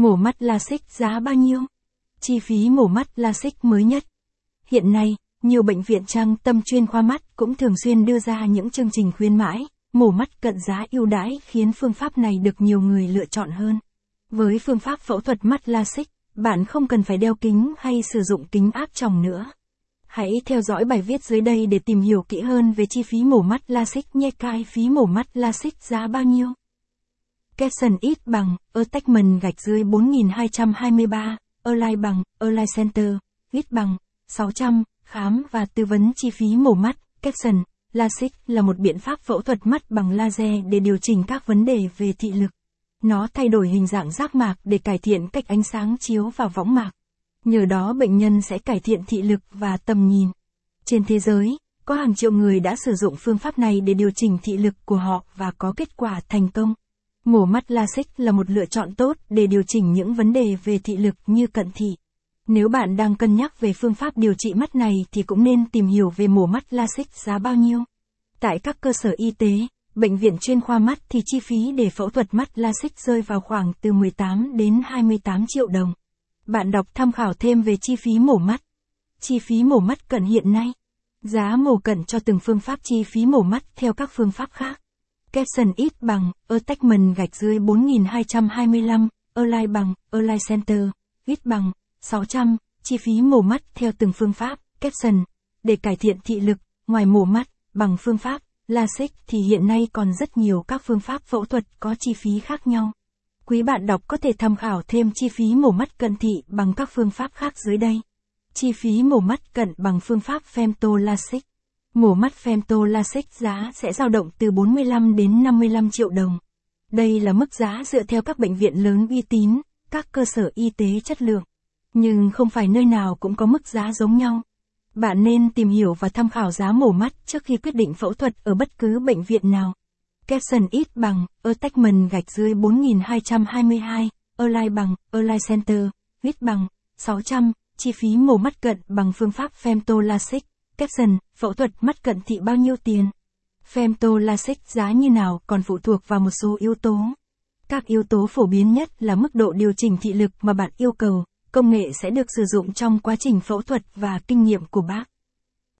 Mổ mắt LASIK giá bao nhiêu? Chi phí mổ mắt LASIK mới nhất. Hiện nay, nhiều bệnh viện trang tâm chuyên khoa mắt cũng thường xuyên đưa ra những chương trình khuyến mãi, mổ mắt cận giá ưu đãi khiến phương pháp này được nhiều người lựa chọn hơn. Với phương pháp phẫu thuật mắt LASIK, bạn không cần phải đeo kính hay sử dụng kính áp tròng nữa. Hãy theo dõi bài viết dưới đây để tìm hiểu kỹ hơn về chi phí mổ mắt LASIK nhé cai phí mổ mắt LASIK giá bao nhiêu. Caption ít bằng, attachment gạch dưới 4223, Align bằng, Align Center, ít bằng, 600, khám và tư vấn chi phí mổ mắt, caption, LASIK là một biện pháp phẫu thuật mắt bằng laser để điều chỉnh các vấn đề về thị lực. Nó thay đổi hình dạng giác mạc để cải thiện cách ánh sáng chiếu vào võng mạc. Nhờ đó bệnh nhân sẽ cải thiện thị lực và tầm nhìn. Trên thế giới, có hàng triệu người đã sử dụng phương pháp này để điều chỉnh thị lực của họ và có kết quả thành công. Mổ mắt LASIK là một lựa chọn tốt để điều chỉnh những vấn đề về thị lực như cận thị. Nếu bạn đang cân nhắc về phương pháp điều trị mắt này thì cũng nên tìm hiểu về mổ mắt LASIK giá bao nhiêu. Tại các cơ sở y tế, bệnh viện chuyên khoa mắt thì chi phí để phẫu thuật mắt LASIK rơi vào khoảng từ 18 đến 28 triệu đồng. Bạn đọc tham khảo thêm về chi phí mổ mắt. Chi phí mổ mắt cận hiện nay. Giá mổ cận cho từng phương pháp chi phí mổ mắt theo các phương pháp khác caption ít bằng, attachment gạch dưới 4225, Align bằng, Align Center, ít bằng, 600, chi phí mổ mắt theo từng phương pháp, caption, Để cải thiện thị lực, ngoài mổ mắt, bằng phương pháp, LASIK thì hiện nay còn rất nhiều các phương pháp phẫu thuật có chi phí khác nhau. Quý bạn đọc có thể tham khảo thêm chi phí mổ mắt cận thị bằng các phương pháp khác dưới đây. Chi phí mổ mắt cận bằng phương pháp femto LASIK. Mổ mắt femto LASIK giá sẽ dao động từ 45 đến 55 triệu đồng. Đây là mức giá dựa theo các bệnh viện lớn uy tín, các cơ sở y tế chất lượng. Nhưng không phải nơi nào cũng có mức giá giống nhau. Bạn nên tìm hiểu và tham khảo giá mổ mắt trước khi quyết định phẫu thuật ở bất cứ bệnh viện nào. Capson ít bằng, attachment gạch dưới 4222, Align bằng, Align Center, ít bằng, 600, chi phí mổ mắt cận bằng phương pháp femto Capson, phẫu thuật mắt cận thị bao nhiêu tiền? Femto LASIK giá như nào còn phụ thuộc vào một số yếu tố. Các yếu tố phổ biến nhất là mức độ điều chỉnh thị lực mà bạn yêu cầu, công nghệ sẽ được sử dụng trong quá trình phẫu thuật và kinh nghiệm của bác.